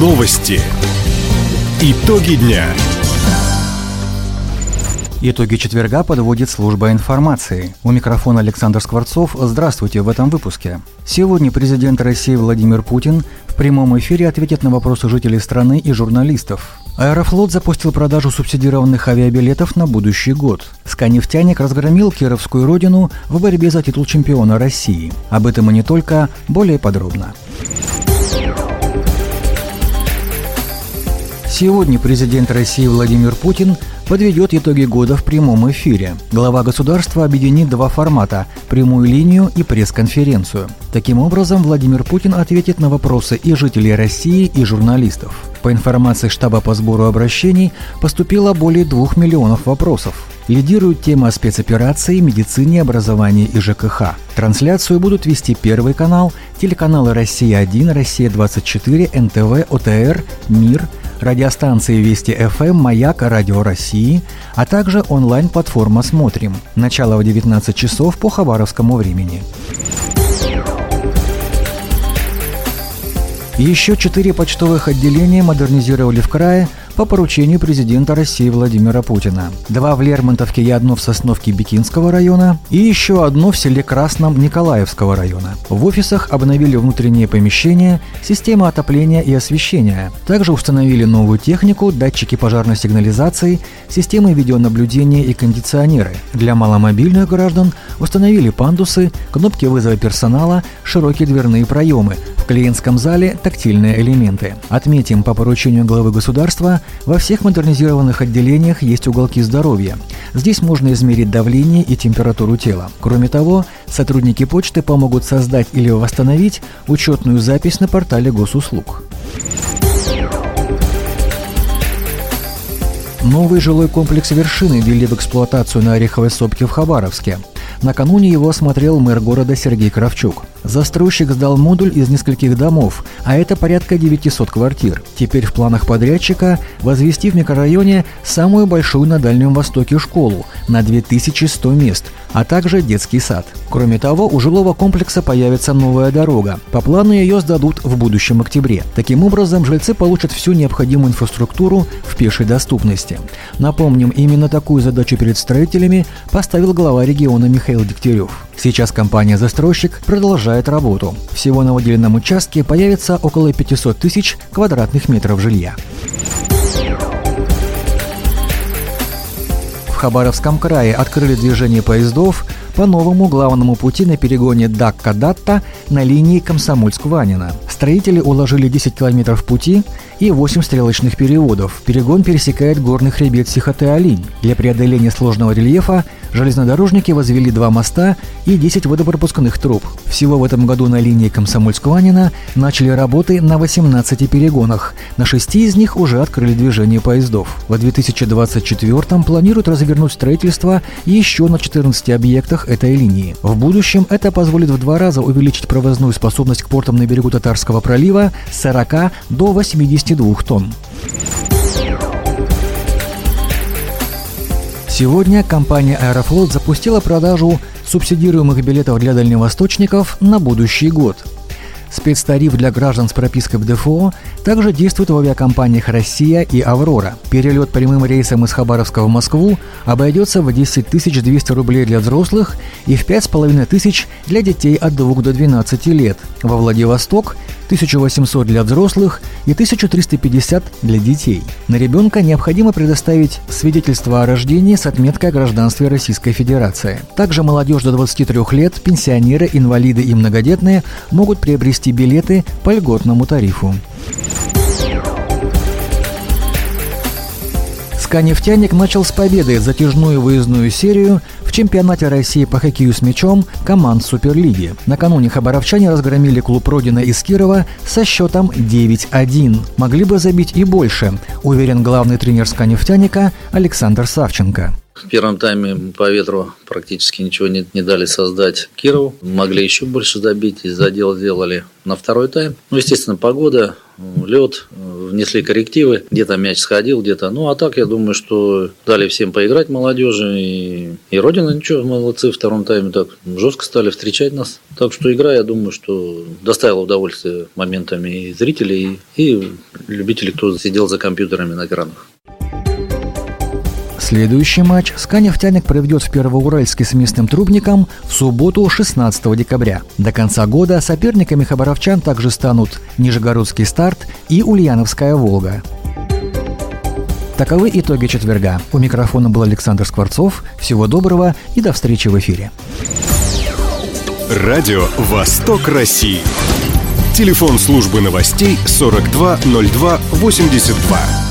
Новости. Итоги дня. Итоги четверга подводит служба информации. У микрофона Александр Скворцов. Здравствуйте в этом выпуске. Сегодня президент России Владимир Путин в прямом эфире ответит на вопросы жителей страны и журналистов. Аэрофлот запустил продажу субсидированных авиабилетов на будущий год. Сканефтяник разгромил Кировскую родину в борьбе за титул чемпиона России. Об этом и не только, более подробно. Сегодня президент России Владимир Путин подведет итоги года в прямом эфире. Глава государства объединит два формата – прямую линию и пресс-конференцию. Таким образом, Владимир Путин ответит на вопросы и жителей России, и журналистов. По информации штаба по сбору обращений, поступило более двух миллионов вопросов. Лидирует тема спецоперации, медицине, образовании и ЖКХ. Трансляцию будут вести Первый канал, телеканалы «Россия-1», «Россия-24», НТВ, ОТР, «Мир», радиостанции Вести ФМ, Маяк, Радио России, а также онлайн-платформа «Смотрим». Начало в 19 часов по хабаровскому времени. Еще четыре почтовых отделения модернизировали в крае – по поручению президента России Владимира Путина. Два в Лермонтовке и одно в Сосновке Бикинского района и еще одно в селе Красном Николаевского района. В офисах обновили внутренние помещения, системы отопления и освещения. Также установили новую технику, датчики пожарной сигнализации, системы видеонаблюдения и кондиционеры. Для маломобильных граждан установили пандусы, кнопки вызова персонала, широкие дверные проемы, клиентском зале тактильные элементы. Отметим, по поручению главы государства во всех модернизированных отделениях есть уголки здоровья. Здесь можно измерить давление и температуру тела. Кроме того, сотрудники почты помогут создать или восстановить учетную запись на портале госуслуг. Новый жилой комплекс «Вершины» ввели в эксплуатацию на Ореховой сопке в Хабаровске. Накануне его осмотрел мэр города Сергей Кравчук. Застройщик сдал модуль из нескольких домов, а это порядка 900 квартир. Теперь в планах подрядчика возвести в микрорайоне самую большую на Дальнем Востоке школу на 2100 мест, а также детский сад. Кроме того, у жилого комплекса появится новая дорога. По плану ее сдадут в будущем октябре. Таким образом, жильцы получат всю необходимую инфраструктуру в пешей доступности. Напомним, именно такую задачу перед строителями поставил глава региона Михаил Дегтярев. Сейчас компания-застройщик продолжает работу. Всего на выделенном участке появится около 500 тысяч квадратных метров жилья. В Хабаровском крае открыли движение поездов по новому главному пути на перегоне Дакка-Датта на линии Комсомольск-Ванина. Строители уложили 10 километров пути и 8 стрелочных переводов. Перегон пересекает горный хребет Сихоте-Алинь. Для преодоления сложного рельефа железнодорожники возвели два моста и 10 водопропускных труб. Всего в этом году на линии Комсомольск-Ванина начали работы на 18 перегонах. На шести из них уже открыли движение поездов. В 2024 планируют развернуть строительство еще на 14 объектах этой линии. В будущем это позволит в два раза увеличить провозную способность к портам на берегу Татарского пролива с 40 до 82 тонн. Сегодня компания «Аэрофлот» запустила продажу субсидируемых билетов для дальневосточников на будущий год. Спецтариф для граждан с пропиской в ДФО также действует в авиакомпаниях «Россия» и «Аврора». Перелет прямым рейсом из Хабаровска в Москву обойдется в 10 200 рублей для взрослых и в 5,5 тысяч для детей от 2 до 12 лет. Во Владивосток 1800 для взрослых и 1350 для детей. На ребенка необходимо предоставить свидетельство о рождении с отметкой о гражданстве Российской Федерации. Также молодежь до 23 лет, пенсионеры, инвалиды и многодетные могут приобрести билеты по льготному тарифу. СКА-нефтяник начал с победы затяжную выездную серию в чемпионате России по хоккею с мячом команд Суперлиги. Накануне хабаровчане разгромили клуб Родина из Кирова со счетом 9-1. Могли бы забить и больше, уверен главный тренер СКА-нефтяника Александр Савченко. В первом тайме по ветру практически ничего не, не дали создать Кирову. Могли еще больше забить, и задел сделали на второй тайм. Ну, естественно, погода, лед, внесли коррективы, где-то мяч сходил, где-то. Ну, а так, я думаю, что дали всем поиграть молодежи. И, и Родина, ничего, молодцы, в втором тайме так жестко стали встречать нас. Так что игра, я думаю, что доставила удовольствие моментами и зрителей, и любителей, кто сидел за компьютерами на экранах. Следующий матч «Сканефтяник» проведет в Первоуральске с местным трубником в субботу 16 декабря. До конца года соперниками хабаровчан также станут Нижегородский старт и Ульяновская «Волга». Таковы итоги четверга. У микрофона был Александр Скворцов. Всего доброго и до встречи в эфире. Радио «Восток России». Телефон службы новостей 420282.